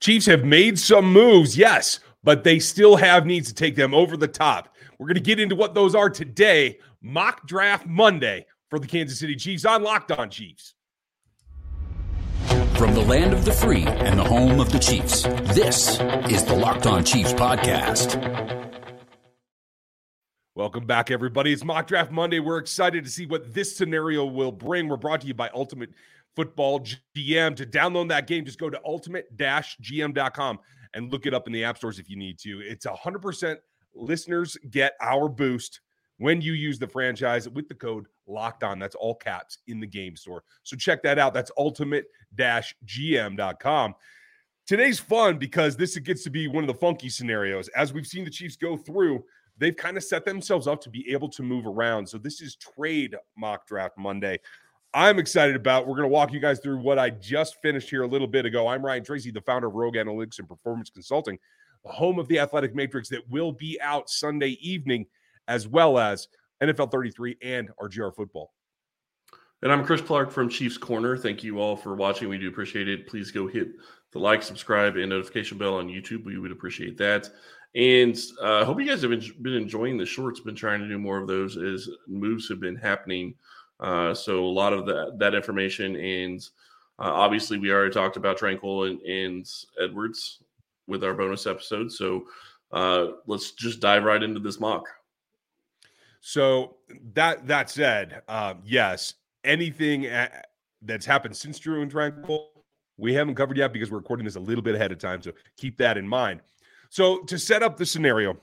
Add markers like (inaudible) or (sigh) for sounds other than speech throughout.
Chiefs have made some moves, yes, but they still have needs to take them over the top. We're going to get into what those are today. Mock Draft Monday for the Kansas City Chiefs on Locked On Chiefs. From the land of the free and the home of the Chiefs, this is the Locked On Chiefs podcast. Welcome back, everybody. It's Mock Draft Monday. We're excited to see what this scenario will bring. We're brought to you by Ultimate Football GM. To download that game, just go to ultimate-gm.com and look it up in the app stores if you need to. It's 100% listeners get our boost when you use the franchise with the code locked on. That's all caps in the game store. So check that out. That's ultimate-gm.com. Today's fun because this gets to be one of the funky scenarios. As we've seen the Chiefs go through, they've kind of set themselves up to be able to move around. So this is trade mock draft Monday. I'm excited about. We're going to walk you guys through what I just finished here a little bit ago. I'm Ryan Tracy, the founder of Rogue Analytics and Performance Consulting, the home of the Athletic Matrix that will be out Sunday evening, as well as NFL 33 and RGR Football. And I'm Chris Clark from Chiefs Corner. Thank you all for watching. We do appreciate it. Please go hit the like, subscribe, and notification bell on YouTube. We would appreciate that. And I uh, hope you guys have been enjoying the shorts. Been trying to do more of those as moves have been happening. Uh, so a lot of that that information, and uh, obviously we already talked about Tranquill and, and Edwards with our bonus episode. So uh, let's just dive right into this mock. So that that said, uh, yes, anything at, that's happened since Drew and Tranquill, we haven't covered yet because we're recording this a little bit ahead of time. So keep that in mind. So to set up the scenario,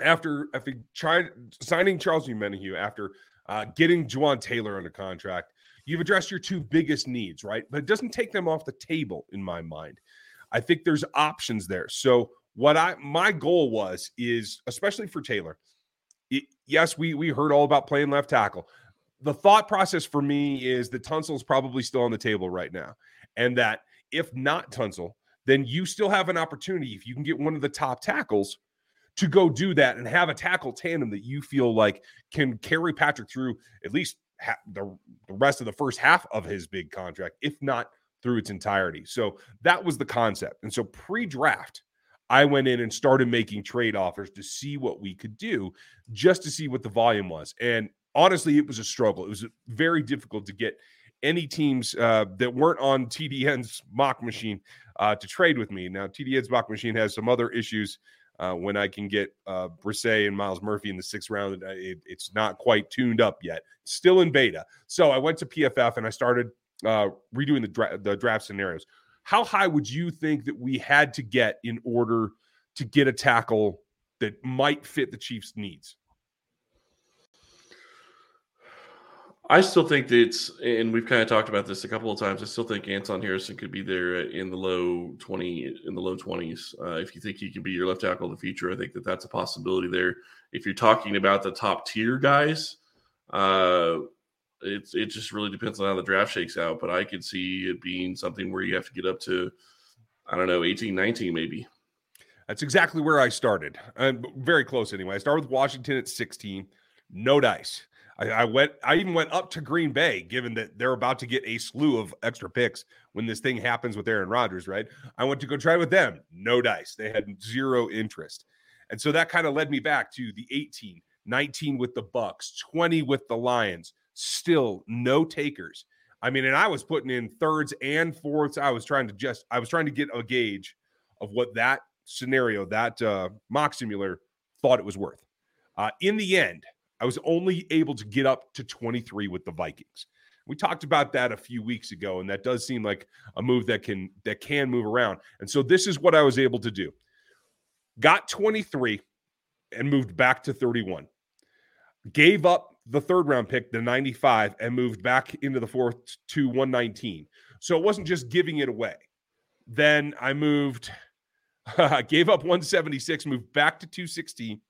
after after trying signing Charles Omenihu, after uh, getting Jawaan Taylor under contract, you've addressed your two biggest needs, right? But it doesn't take them off the table in my mind. I think there's options there. So what I my goal was is especially for Taylor. It, yes, we we heard all about playing left tackle. The thought process for me is that Tunsil's probably still on the table right now, and that if not Tunsil, then you still have an opportunity if you can get one of the top tackles to go do that and have a tackle tandem that you feel like can carry Patrick through at least ha- the, the rest of the first half of his big contract, if not through its entirety. So that was the concept. And so pre draft, I went in and started making trade offers to see what we could do, just to see what the volume was. And honestly, it was a struggle. It was very difficult to get any teams uh, that weren't on TDN's mock machine uh, to trade with me. Now, TDN's mock machine has some other issues. Uh, when I can get uh, and Myles Murphy in the sixth round, uh, it, it's not quite tuned up yet. Still in beta. So I went to PFF and I started uh, redoing the, dra- the draft scenarios. How high would you think that we had to get in order to get a tackle that might fit the Chiefs' needs? I still think that it's, and we've kind of talked about this a couple of times. I still think Anton Harrison could be there in the low twenty, in the low twenties. Uh, if you think he could be your left tackle of the future, I think that that's a possibility there. If you're talking about the top tier guys, uh, it's it just really depends on how the draft shakes out. But I could see it being something where you have to get up to, I don't know, 18, 19 maybe. That's exactly where I started. I'm very close anyway. I started with Washington at 16, no dice. I, I, went. I even went up to Green Bay, given that they're about to get a slew of extra picks when this thing happens with Aaron Rodgers. Right? I went to go try with them. No dice. They had zero interest, and so that kind of led me back to the 18, 19 with the Bucks, 20 with the Lions. Still no takers. I mean, and I was putting in thirds and fourths. I was trying to just. I was trying to get a gauge of what that scenario, that uh, mock simulator, thought it was worth. Uh, in the end, I was only able to get up to 23 with the Vikings. We talked about that a few weeks ago, and that does seem like a move that can that can move around. And so this is what I was able to do. Got 23 and moved back to 31. Gave up the third round pick, the 95, and moved back into the fourth to 119. So it wasn't just giving it away. Then I moved, (laughs) gave up 176, moved back to 216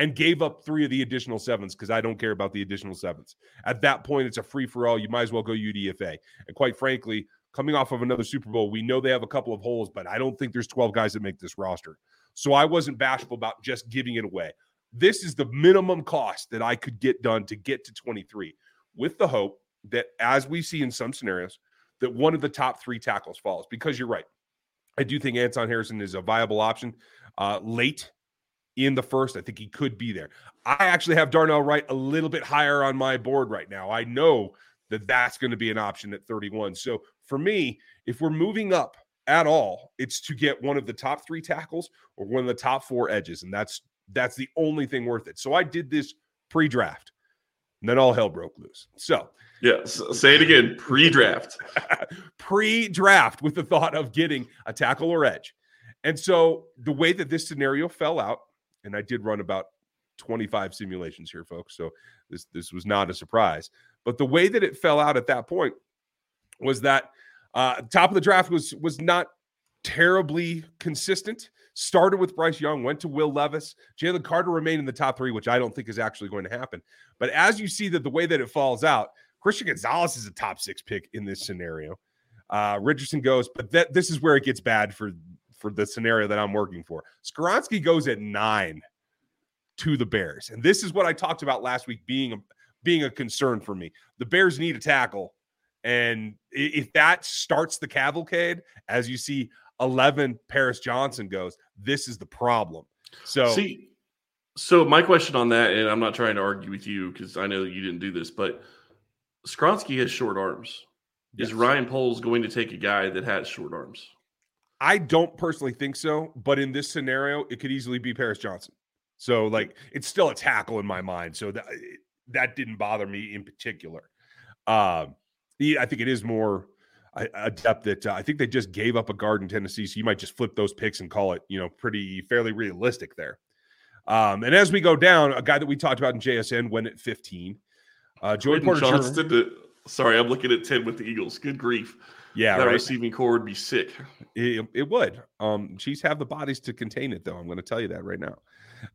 and gave up three of the additional sevens because I don't care about the additional sevens. At that point, it's a free for all. You might as well go UDFA. And quite frankly, coming off of another Super Bowl, we know they have a couple of holes, but I don't think there's 12 guys that make this roster. So I wasn't bashful about just giving it away. This is the minimum cost that I could get done to get to 23 with the hope that, as we see in some scenarios, that one of the top three tackles falls because you're right. I do think Anton Harrison is a viable option. Uh, late in the first, I think he could be there. I actually have Darnell Wright a little bit higher on my board right now. I know that that's going to be an option at 31. So for me, if we're moving up at all, it's to get one of the top three tackles or one of the top four edges, and that's that's the only thing worth it. So I did this pre-draft, and then all hell broke loose. So yes, say it again: pre-draft, (laughs) pre-draft with the thought of getting a tackle or edge. And so the way that this scenario fell out, and I did run about 25 simulations here, folks. So this this was not a surprise. But the way that it fell out at that point was that uh, top of the draft was was not terribly consistent. Started with Bryce Young, went to Will Levis. Jalen Carter remained in the top three, which I don't think is actually going to happen. But as you see that the way that it falls out, Christian Gonzalez is a top six pick in this scenario. Uh, Richardson goes, but that this is where it gets bad for for the scenario that I'm working for. Skoronski goes at nine to the Bears, and this is what I talked about last week being a being a concern for me. The Bears need a tackle, and if that starts the cavalcade, as you see 11 Paris Johnson goes, this is the problem. So, see, so my question on that, and I'm not trying to argue with you because I know you didn't do this, but Skoronski has short arms. Yes. Is Ryan Poles going to take a guy that has short arms? I don't personally think so, but in this scenario, it could easily be Paris Johnson. So, like, it's still a tackle in my mind. So that that didn't bother me in particular. Um, I think it is more a depth that uh, I think they just gave up a guard in Tennessee, so you might just flip those picks and call it, you know, pretty fairly realistic there. Um, and as we go down, a guy that we talked about in JSN went at 15. Uh, Porter Johnston. Sorry, I'm looking at 10 with the Eagles. Good grief. Yeah, that right? receiving corps would be sick. It, it would. Um, Chiefs have the bodies to contain it, though. I'm going to tell you that right now.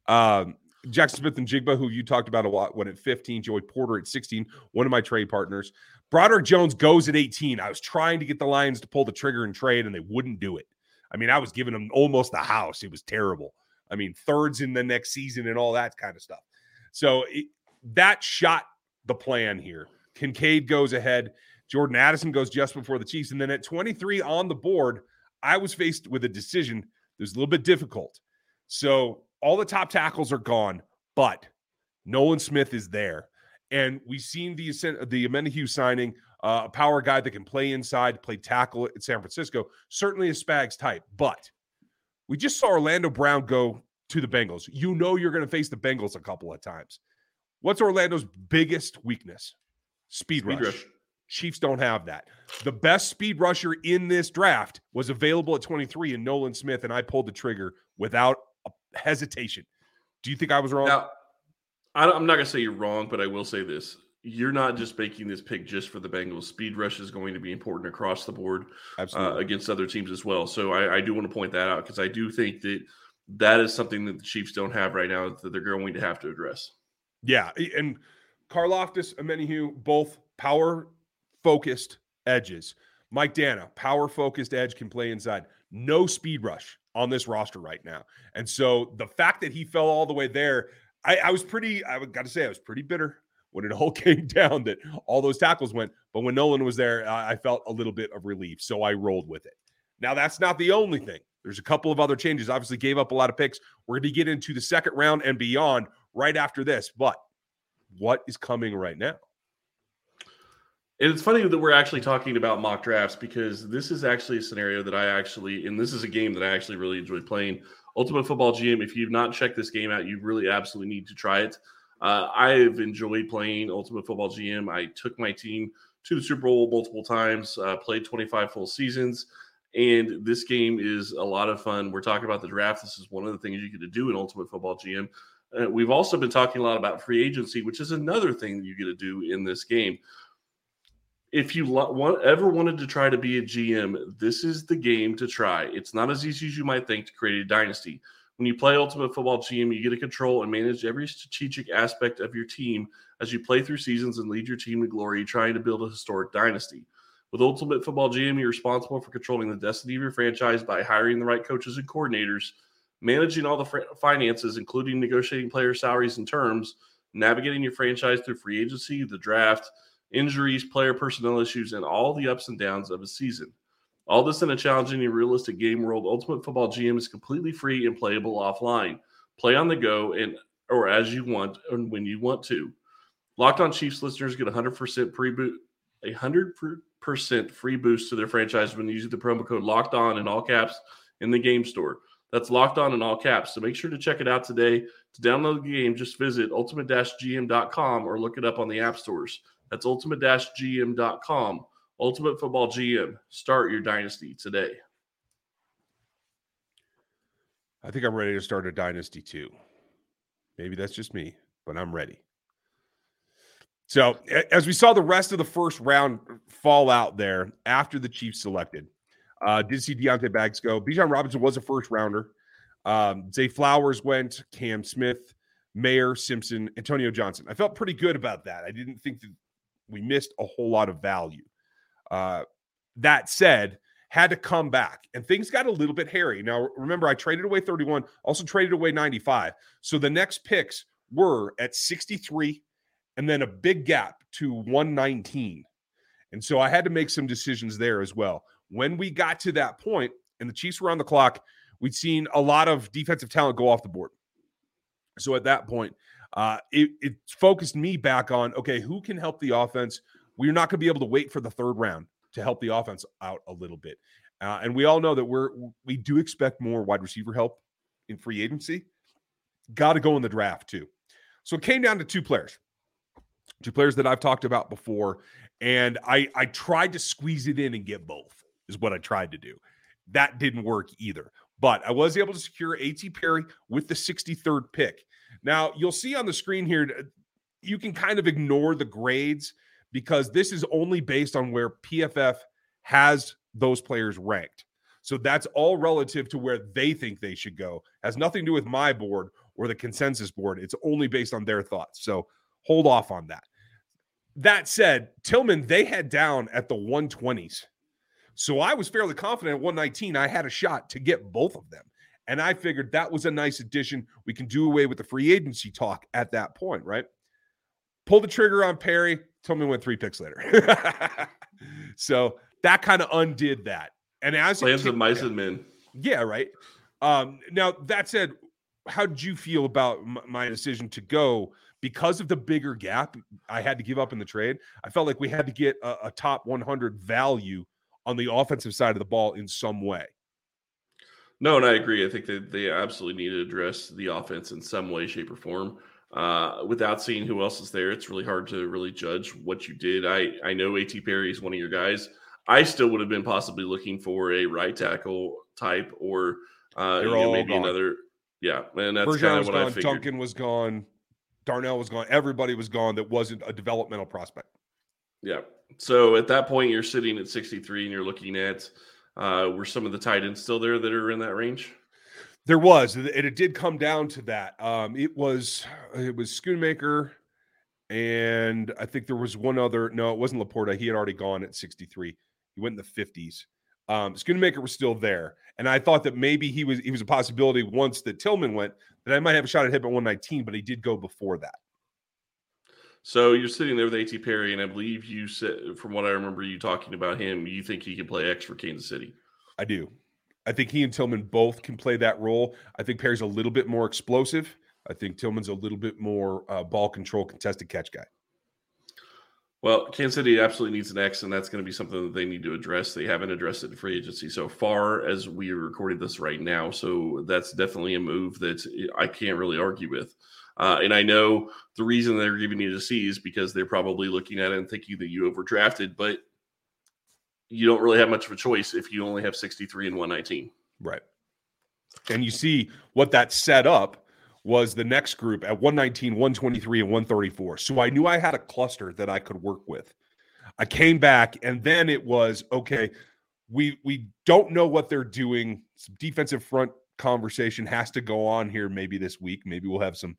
Um, Jaxon Smith-Njigba, who you talked about a lot, went at 15. Joey Porter at 16, one of my trade partners. Broderick Jones goes at 18. I was trying to get the Lions to pull the trigger and trade, and they wouldn't do it. I mean, I was giving them almost the house. It was terrible. I mean, thirds in the next season and all that kind of stuff. So it, that shot the plan here. Kincaid goes ahead. Jordan Addison goes just before the Chiefs. And then at 23 on the board, I was faced with a decision that was a little bit difficult. So all the top tackles are gone, but Nolan Smith is there. And we've seen the the Omenihu signing, uh, a power guy that can play inside, play tackle at San Francisco. Certainly a Spags type, but we just saw Orlando Brown go to the Bengals. You know you're going to face the Bengals a couple of times. What's Orlando's biggest weakness? Speed, speed rush. rush. Chiefs don't have that. The best speed rusher in this draft was available at 23 in Nolan Smith, and I pulled the trigger without hesitation. Do you think I was wrong? Now, I'm not going to say you're wrong, but I will say this. You're not just making this pick just for the Bengals. Speed rush is going to be important across the board uh, against other teams as well. So I, I do want to point that out because I do think that that is something that the Chiefs don't have right now that they're going to have to address. Yeah. And Karlaftis, Omenihu, both power focused edges. Mike Danna, power focused edge, can play inside. No speed rush on this roster right now. And so the fact that he fell all the way there, I, I was pretty, I got to say, I was pretty bitter when it (laughs) all came down that all those tackles went. But when Nolan was there, I felt a little bit of relief. So I rolled with it. Now, that's not the only thing. There's a couple of other changes. Obviously, gave up a lot of picks. We're going to get into the second round and beyond right after this. But what is coming right now? And it's funny that we're actually talking about mock drafts because this is actually a scenario that I actually, and this is a game that I actually really enjoy playing. Ultimate Football GM, if you've not checked this game out, you really absolutely need to try it. Uh, I've enjoyed playing Ultimate Football GM. I took my team to the Super Bowl multiple times, uh, played 25 full seasons, and this game is a lot of fun. We're talking about the draft. This is one of the things you get to do in Ultimate Football GM. Uh, we've also been talking a lot about free agency, which is another thing that you get to do in this game if you lo- want, ever wanted to try to be a GM, this is the game to try. It's not as easy as you might think to create a dynasty. When you play Ultimate Football GM, you get to control and manage every strategic aspect of your team as you play through seasons and lead your team to glory, trying to build a historic dynasty. With Ultimate Football GM, you're responsible for controlling the destiny of your franchise by hiring the right coaches and coordinators, managing all the fr- finances, including negotiating player salaries and terms, navigating your franchise through free agency, the draft, injuries, player personnel issues, and all the ups and downs of a season. All this in a challenging and realistic game world. Ultimate Football GM is completely free and playable offline. Play on the go and or as you want and when you want to. Locked on Chiefs listeners get 100% pre boot, a 100% free boost to their franchise when using the promo code Locked On in all caps in the game store. That's Locked On in all caps. So make sure to check it out today. To download the game, just visit ultimate-gm.com or look it up on the app stores. That's ultimate-gm.com. Ultimate Football GM. Start your dynasty today. I think I'm ready to start a dynasty too. Maybe that's just me, but I'm ready. So, as we saw the rest of the first round fall out there after the Chiefs selected, uh, did see Deonte Banks go. Bijan Robinson was a first rounder. Um, Zay Flowers went, Cam Smith, Mayer, Simpson, Antonio Johnson. I felt pretty good about that. I didn't think that we missed a whole lot of value. Uh, that said, had to come back and things got a little bit hairy. Now, remember, I traded away 31, also traded away 95. So the next picks were at 63 and then a big gap to 119. And so I had to make some decisions there as well. When we got to that point and the Chiefs were on the clock, we'd seen a lot of defensive talent go off the board. So at that point, uh, it, it focused me back on okay, who can help the offense? We're not going to be able to wait for the third round to help the offense out a little bit. Uh, and we all know that we're we do expect more wide receiver help in free agency. Got to go in the draft too. So it came down to two players, two players that I've talked about before, and I I tried to squeeze it in and get both. Is what I tried to do. That didn't work either. But I was able to secure A.T. Perry with the 63rd pick. Now, you'll see on the screen here, uh, you can kind of ignore the grades because this is only based on where PFF has those players ranked. So that's all relative to where they think they should go. Has nothing to do with my board or the consensus board. It's only based on their thoughts. So hold off on that. That said, Tillman, they had down at the 120s. So I was fairly confident at 119 I had a shot to get both of them. And I figured that was a nice addition. We can do away with the free agency talk at that point, right? Pull the trigger on Perry. Tillman went three picks later. (laughs) so that kind of undid that. And as plans of mice and men. Yeah, right. Um, now that said, how did you feel about m- my decision to go because of the bigger gap I had to give up in the trade? I felt like we had to get a, a top 100 value on the offensive side of the ball in some way. No, and I agree. I think that they absolutely need to address the offense in some way, shape, or form. Uh, without seeing who else is there, it's really hard to really judge what you did. I I know A.T. Perry is one of your guys. I still would have been possibly looking for a right tackle type or uh, you know, maybe gone. another. Yeah, and that's kind of what gone, I figured. Duncan was gone. Darnell was gone. Everybody was gone that wasn't a developmental prospect. Yeah. So at that point, you're sitting at 63 and you're looking at uh, were some of the tight ends still there that are in that range? There was, and it did come down to that. Um, it was it was Schoonmaker, and I think there was one other. No, it wasn't LaPorta. He had already gone at 63. He went in the 50s. Um, Schoonmaker was still there, and I thought that maybe he was he was a possibility once that Tillman went that I might have a shot at him at 119, but he did go before that. So you're sitting there with A.T. Perry, and I believe you said, from what I remember you talking about him, you think he can play X for Kansas City. I do. I think he and Tillman both can play that role. I think Perry's a little bit more explosive. I think Tillman's a little bit more uh, ball control, contested catch guy. Well, Kansas City absolutely needs an X, and that's going to be something that they need to address. They haven't addressed it in free agency so far as we recorded this right now. So that's definitely a move that I can't really argue with. Uh, and I know the reason they're giving you the C is because they're probably looking at it and thinking that you overdrafted, but you don't really have much of a choice if you only have 63 and 119. Right. And you see what that set up was the next group at 119, 123, and 134. So I knew I had a cluster that I could work with. I came back and then it was okay, we we don't know what they're doing. Some defensive front conversation has to go on here maybe this week. Maybe we'll have some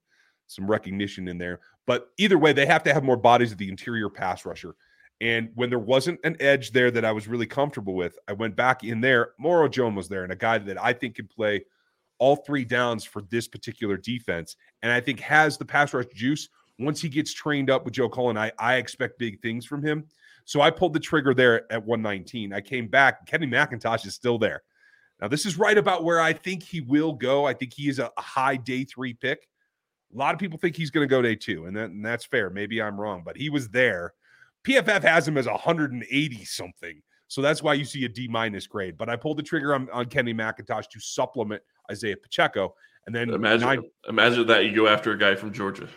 some recognition in there. But either way, they have to have more bodies at the interior pass rusher. And when there wasn't an edge there that I was really comfortable with, I went back in there. Moro Ojomo was there, and a guy that I think can play all three downs for this particular defense. And I think has the pass rush juice. Once he gets trained up with Joe Cullen, I, I expect big things from him. So I pulled the trigger there at 119. I came back. Kenny McIntosh is still there. Now, this is right about where I think he will go. I think he is a, high day three pick. A lot of people think he's going to go day two, and, that, and that's fair. Maybe I'm wrong, but he was there. PFF has him as 180 something. So that's why you see a D minus grade. But I pulled the trigger on, on Kenny McIntosh to supplement Isaiah Pacheco. And then imagine nine, imagine that you go after a guy from Georgia.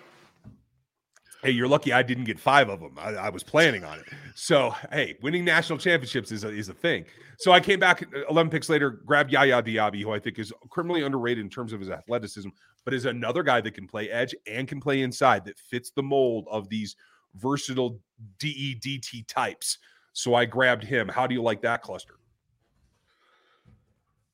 Hey, you're lucky I didn't get five of them. I, I, was planning on it. So, hey, winning national championships is a, is a thing. So I came back uh, 11 picks later, grabbed Yaya Diaby, who I think is criminally underrated in terms of his athleticism, but is another guy that can play edge and can play inside that fits the mold of these versatile DEDT types. So I grabbed him. How do you like that cluster?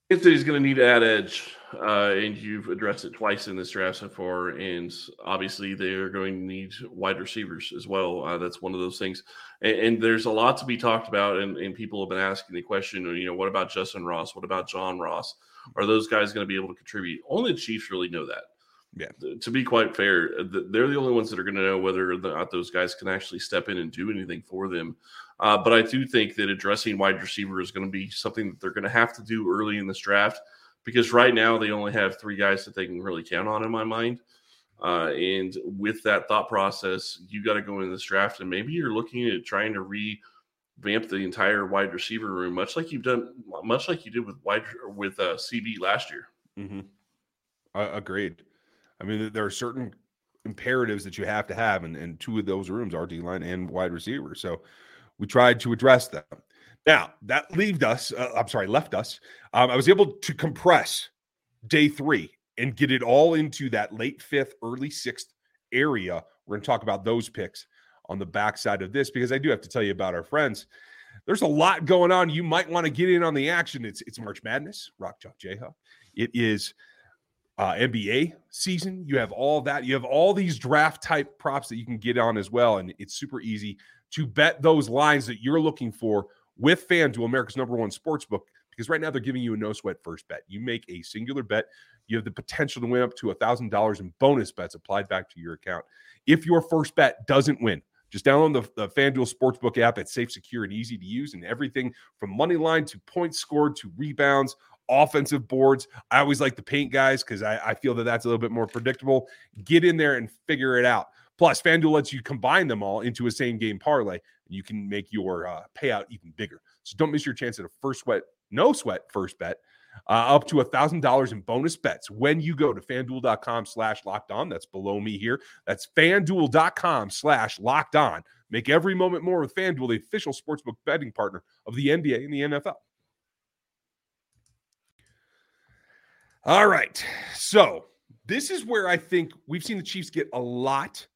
He's going to need to add edge, uh, and you've addressed it twice in this draft so far, and obviously they are going to need wide receivers as well. Uh, that's one of those things, and, and, there's a lot to be talked about, and, and people have been asking the question, you know, what about Justyn Ross? What about John Ross? Are those guys going to be able to contribute? Only the Chiefs really know that. Yeah. To be quite fair, they're the only ones that are going to know whether or not those guys can actually step in and do anything for them. Uh, but I do think that addressing wide receiver is going to be something that they're going to have to do early in this draft because right now they only have three guys that they can really count on in my mind. Uh, and with that thought process, you got to go into this draft and maybe you're looking at trying to revamp the entire wide receiver room, much like you've done, much like you did with wide with uh, CB last year. Mm-hmm. Agreed. I mean, there are certain imperatives that you have to have, and, and two of those rooms are D line and wide receiver. So we tried to address them. Now that left us. Uh, I'm sorry, left us. Um, I was able to compress day three and get it all into that late fifth, early sixth area. We're going to talk about those picks on the backside of this because I do have to tell you about our friends. There's a lot going on. You might want to get in on the action. It's it's March Madness, Rock Chalk It is uh, NBA season. You have all that. You have all these draft type props that you can get on as well. And it's super easy to bet those lines that you're looking for with FanDuel, America's number one sports book, because right now they're giving you a no sweat first bet. You make a singular bet, you have the potential to win up to $1,000 in bonus bets applied back to your account. If your first bet doesn't win, just download the, the FanDuel Sportsbook app. It's safe, secure, and easy to use, and everything from money line to points scored to rebounds, offensive boards. I always like the paint guys because I, I feel that that's a little bit more predictable. Get in there and figure it out. Plus, FanDuel lets you combine them all into a same game parlay, and you can make your uh, payout even bigger. So don't miss your chance at a first sweat, no sweat first bet. Uh, up to a thousand dollars in bonus bets when you go to fanduel.com slash locked on. That's below me here. That's fanduel.com slash locked on. Make every moment more with Fanduel, the official sportsbook betting partner of the NBA and the NFL. All right. So this is where I think we've seen the Chiefs get a lot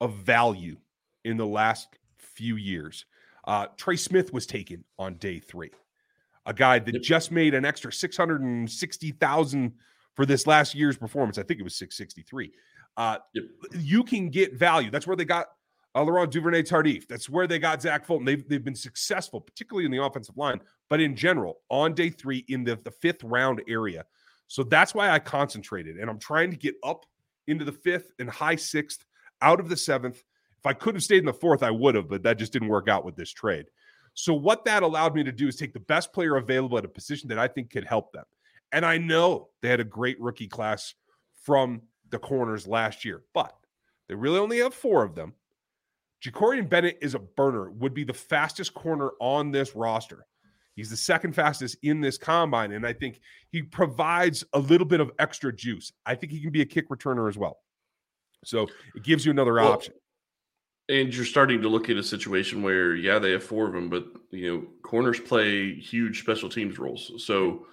of value in the last few years. Uh, Trey Smith was taken on day three, a guy that just made an extra six hundred and sixty thousand for this last year's performance. I think it was six sixty three. Uh, yep. You can get value. That's where they got uh, Laurent Duvernay Tardif. That's where they got Zach Fulton. They've, they've been successful, particularly in the offensive line, but in general, on day three in the, the fifth round area. So that's why I concentrated. And I'm trying to get up into the fifth and high sixth out of the seventh. If I could have stayed in the fourth, I would have, but that just didn't work out with this trade. So, what that allowed me to do is take the best player available at a position that I think could help them. And I know they had a great rookie class from the corners last year, but they really only have four of them. Jakorian Bennett is a burner, would be the fastest corner on this roster. He's the second fastest in this combine. And I think he provides a little bit of extra juice. I think he can be a kick returner as well. So it gives you another well, option. And you're starting to look at a situation where, yeah, they have four of them, but you know, corners play huge special teams roles. So,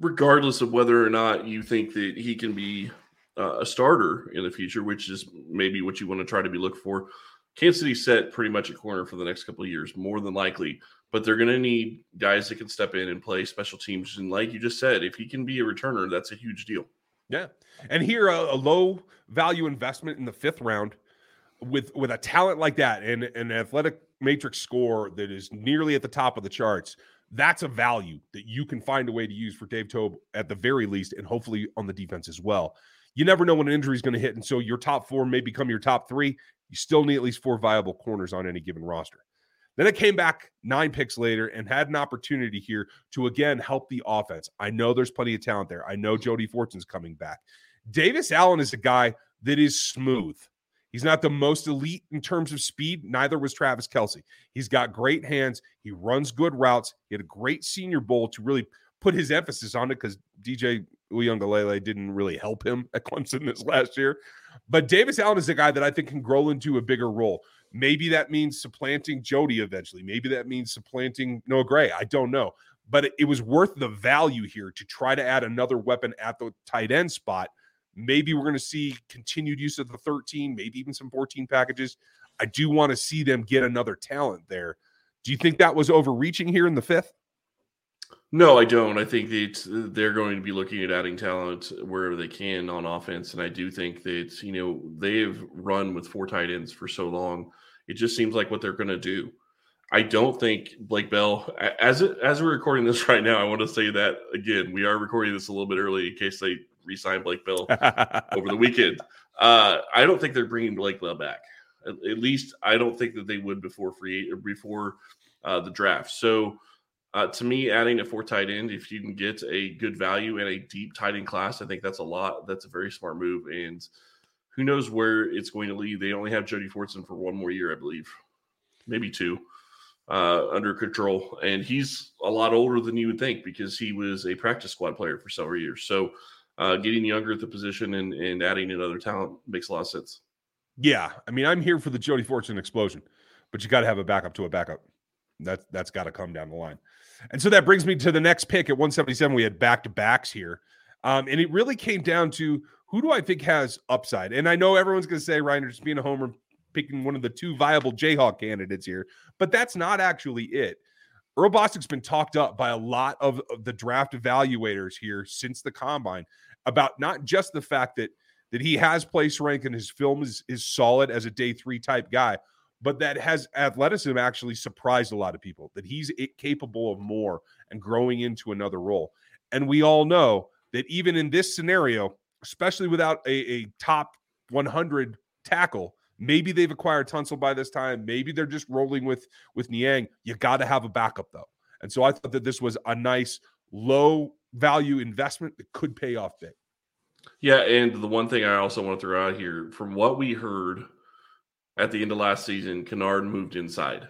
regardless of whether or not you think that he can be uh, a starter in the future, which is maybe what you want to try to be looked for, Kansas City set pretty much a corner for the next couple of years, more than likely. But they're going to need guys that can step in and play special teams. And like you just said, if he can be a returner, that's a huge deal. Yeah, and here a, a low value investment in the fifth round with with a talent like that and an athletic matrix score that is nearly at the top of the charts. That's a value that you can find a way to use for Dave Toub at the very least, and hopefully on the defense as well. You never know when an injury is going to hit, and so your top four may become your top three. You still need at least four viable corners on any given roster. Then it came back nine picks later and had an opportunity here to again help the offense. I know there's plenty of talent there. I know Jody Fortson's coming back. Davis Allen is a guy that is smooth. He's not the most elite in terms of speed. Neither was Travis Kelce. He's got great hands. He runs good routes. He had a great senior bowl to really put his emphasis on it because DJ Uiagalelei didn't really help him (laughs) at Clemson this last year. But Davis Allen is a guy that I think can grow into a bigger role. Maybe that means supplanting Jody eventually. Maybe that means supplanting Noah Gray. I don't know. But it, it was worth the value here to try to add another weapon at the tight end spot. Maybe we're going to see continued use of the 13, maybe even some 14 packages. I do want to see them get another talent there. Do you think that was overreaching here in the fifth? No, I don't. I think that they're going to be looking at adding talent wherever they can on offense, and I do think that you know they've run with four tight ends for so long. It just seems like what they're going to do. I don't think Blake Bell, as it, as we're recording this (laughs) right now, I want to say that again. We are recording this a little bit early in case they re-sign Blake Bell (laughs) over the weekend. Uh, I don't think they're bringing Blake Bell back. At, at, least I don't think that they would before free before uh, the draft. So uh, to me, adding a four tight end, if you can get a good value in a deep tight end class, I think that's a lot. That's a very smart move. And who knows where it's going to lead? They only have Jody Fortson for one more year, I believe, maybe two, uh, under control. And he's a lot older than you would think because he was a practice squad player for several years. So uh, getting younger at the position and, and adding another talent makes a lot of sense. Yeah. I mean, I'm here for the Jody Fortson explosion, but you got to have a backup to a backup. That, that's got to come down the line. And so that brings me to the next pick at 177. We had back to backs here. Um, and it really came down to who do I think has upside? And I know everyone's going to say, Ryan, just being a homer, picking one of the two viable Jayhawk candidates here, but that's not actually it. Earl Bostick's been talked up by a lot of, of the draft evaluators here since the combine about not just the fact that that he has place rank and his film is is solid as a day three type guy, but that has athleticism actually surprised a lot of people that he's capable of more and growing into another role. And we all know that even in this scenario, especially without a, a top 100 tackle, maybe they've acquired Tunsil by this time. Maybe they're just rolling with with Niang. You got to have a backup though. And so I thought that this was a nice low value investment that could pay off big. Yeah, and the one thing I also want to throw out here, from what we heard at the end of last season, Kinnard moved inside.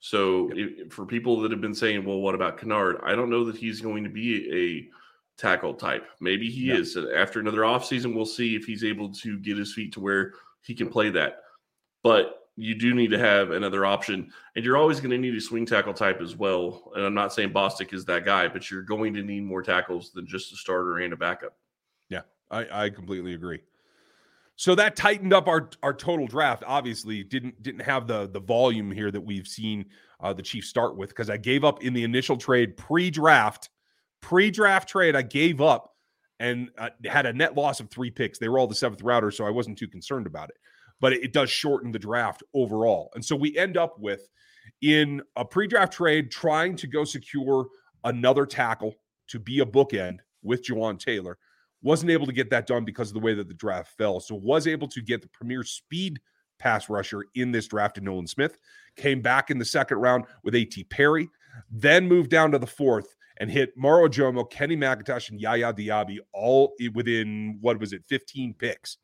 So if, for people that have been saying, well, what about Kinnard? I don't know that he's going to be a tackle type. Maybe he yeah. is. After another offseason, we'll see if he's able to get his feet to where he can play that. But you do need to have another option. And you're always going to need a swing tackle type as well. And I'm not saying Bostick is that guy, but you're going to need more tackles than just a starter and a backup. Yeah, I, I completely agree. So that tightened up our our total draft. Obviously, didn't didn't have the the volume here that we've seen uh, the Chiefs start with because I gave up in the initial trade pre-draft, pre-draft trade. I gave up and uh, had a net loss of three picks. They were all the seventh router, so I wasn't too concerned about it. But it, it does shorten the draft overall, and so we end up with in a pre-draft trade trying to go secure another tackle to be a bookend with Jawaan Taylor wasn't able to get that done because of the way that the draft fell. So was able to get the premier speed pass rusher in this draft in Nolan Smith. Came back in the second round with A.T. Perry, then moved down to the fourth and hit Moro Ojomo, Kenny McIntosh, and Yaya Diaby all within what was it, 15 picks.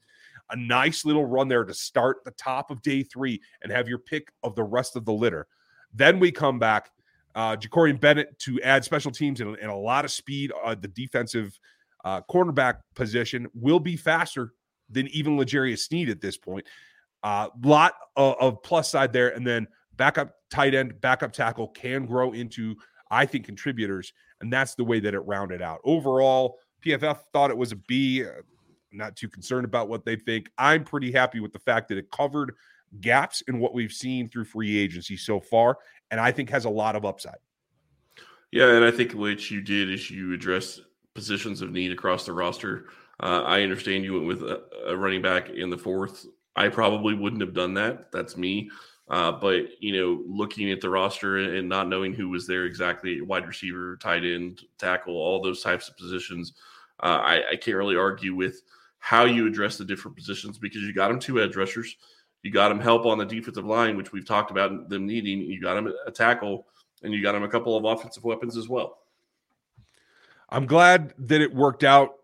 A nice little run there to start the top of day three and have your pick of the rest of the litter. Then we come back, uh, Jakorian Bennett to add special teams and, and a lot of speed. Uh, the defensive uh, cornerback position will be faster than even L'Jarius Sneed at this point. A uh, lot of, of, plus side there, and then backup tight end, backup tackle can grow into, I think, contributors, and that's the way that it rounded out. Overall, PFF thought it was a B. Not too concerned about what they think. I'm pretty happy with the fact that it covered gaps in what we've seen through free agency so far, and I think has a lot of upside. Yeah, and I think what you did is you addressed positions of need across the roster. Uh, I understand you went with a, a, running back in the fourth. I probably wouldn't have done that. That's me. Uh, but you know, looking at the roster and not knowing who was there exactly, wide receiver, tight end, tackle, all those types of positions, uh, I, I, can't really argue with how you address the different positions because you got them two edge rushers, You got them help on the defensive line, which we've talked about them needing. You got them a tackle, and you got them a couple of offensive weapons as well. I'm glad that it worked out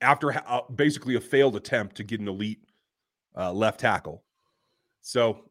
after uh, basically a failed attempt to get an elite uh, left tackle. So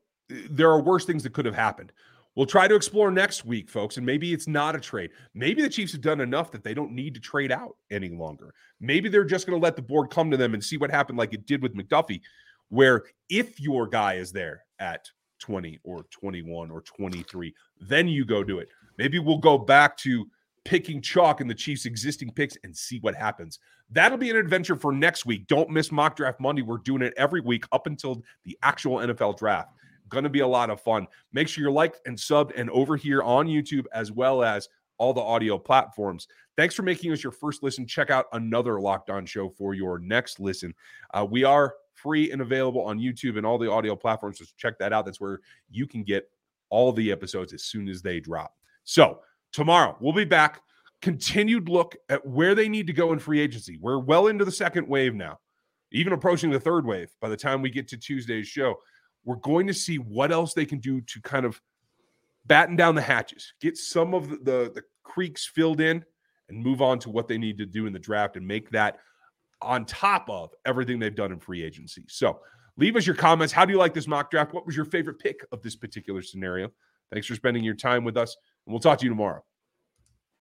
there are worse things that could have happened. We'll try to explore next week, folks, and maybe it's not a trade. Maybe the Chiefs have done enough that they don't need to trade out any longer. Maybe they're just going to let the board come to them and see what happened, like it did with McDuffie, where if your guy is there at 20 or 21 or 23, then you go do it. Maybe we'll go back to picking chalk in the Chiefs' existing picks and see what happens. That'll be an adventure for next week. Don't miss Mock Draft Monday. We're doing it every week up until the actual NFL draft. Going to be a lot of fun. Make sure you're liked and subbed and over here on YouTube as well as all the audio platforms. Thanks for making us your first listen. Check out another Locked On show for your next listen. Uh, we are free and available on YouTube and all the audio platforms. So check that out. That's where you can get all the episodes as soon as they drop. So, tomorrow we'll be back. Continued look at where they need to go in free agency. We're well into the second wave now, even approaching the third wave by the time we get to Tuesday's show. We're going to see what else they can do to kind of batten down the hatches, get some of the, the, the creeks filled in, and move on to what they need to do in the draft and make that on top of everything they've done in free agency. So leave us your comments. How do you like this mock draft? What was your favorite pick of this particular scenario? Thanks for spending your time with us, and we'll talk to you tomorrow.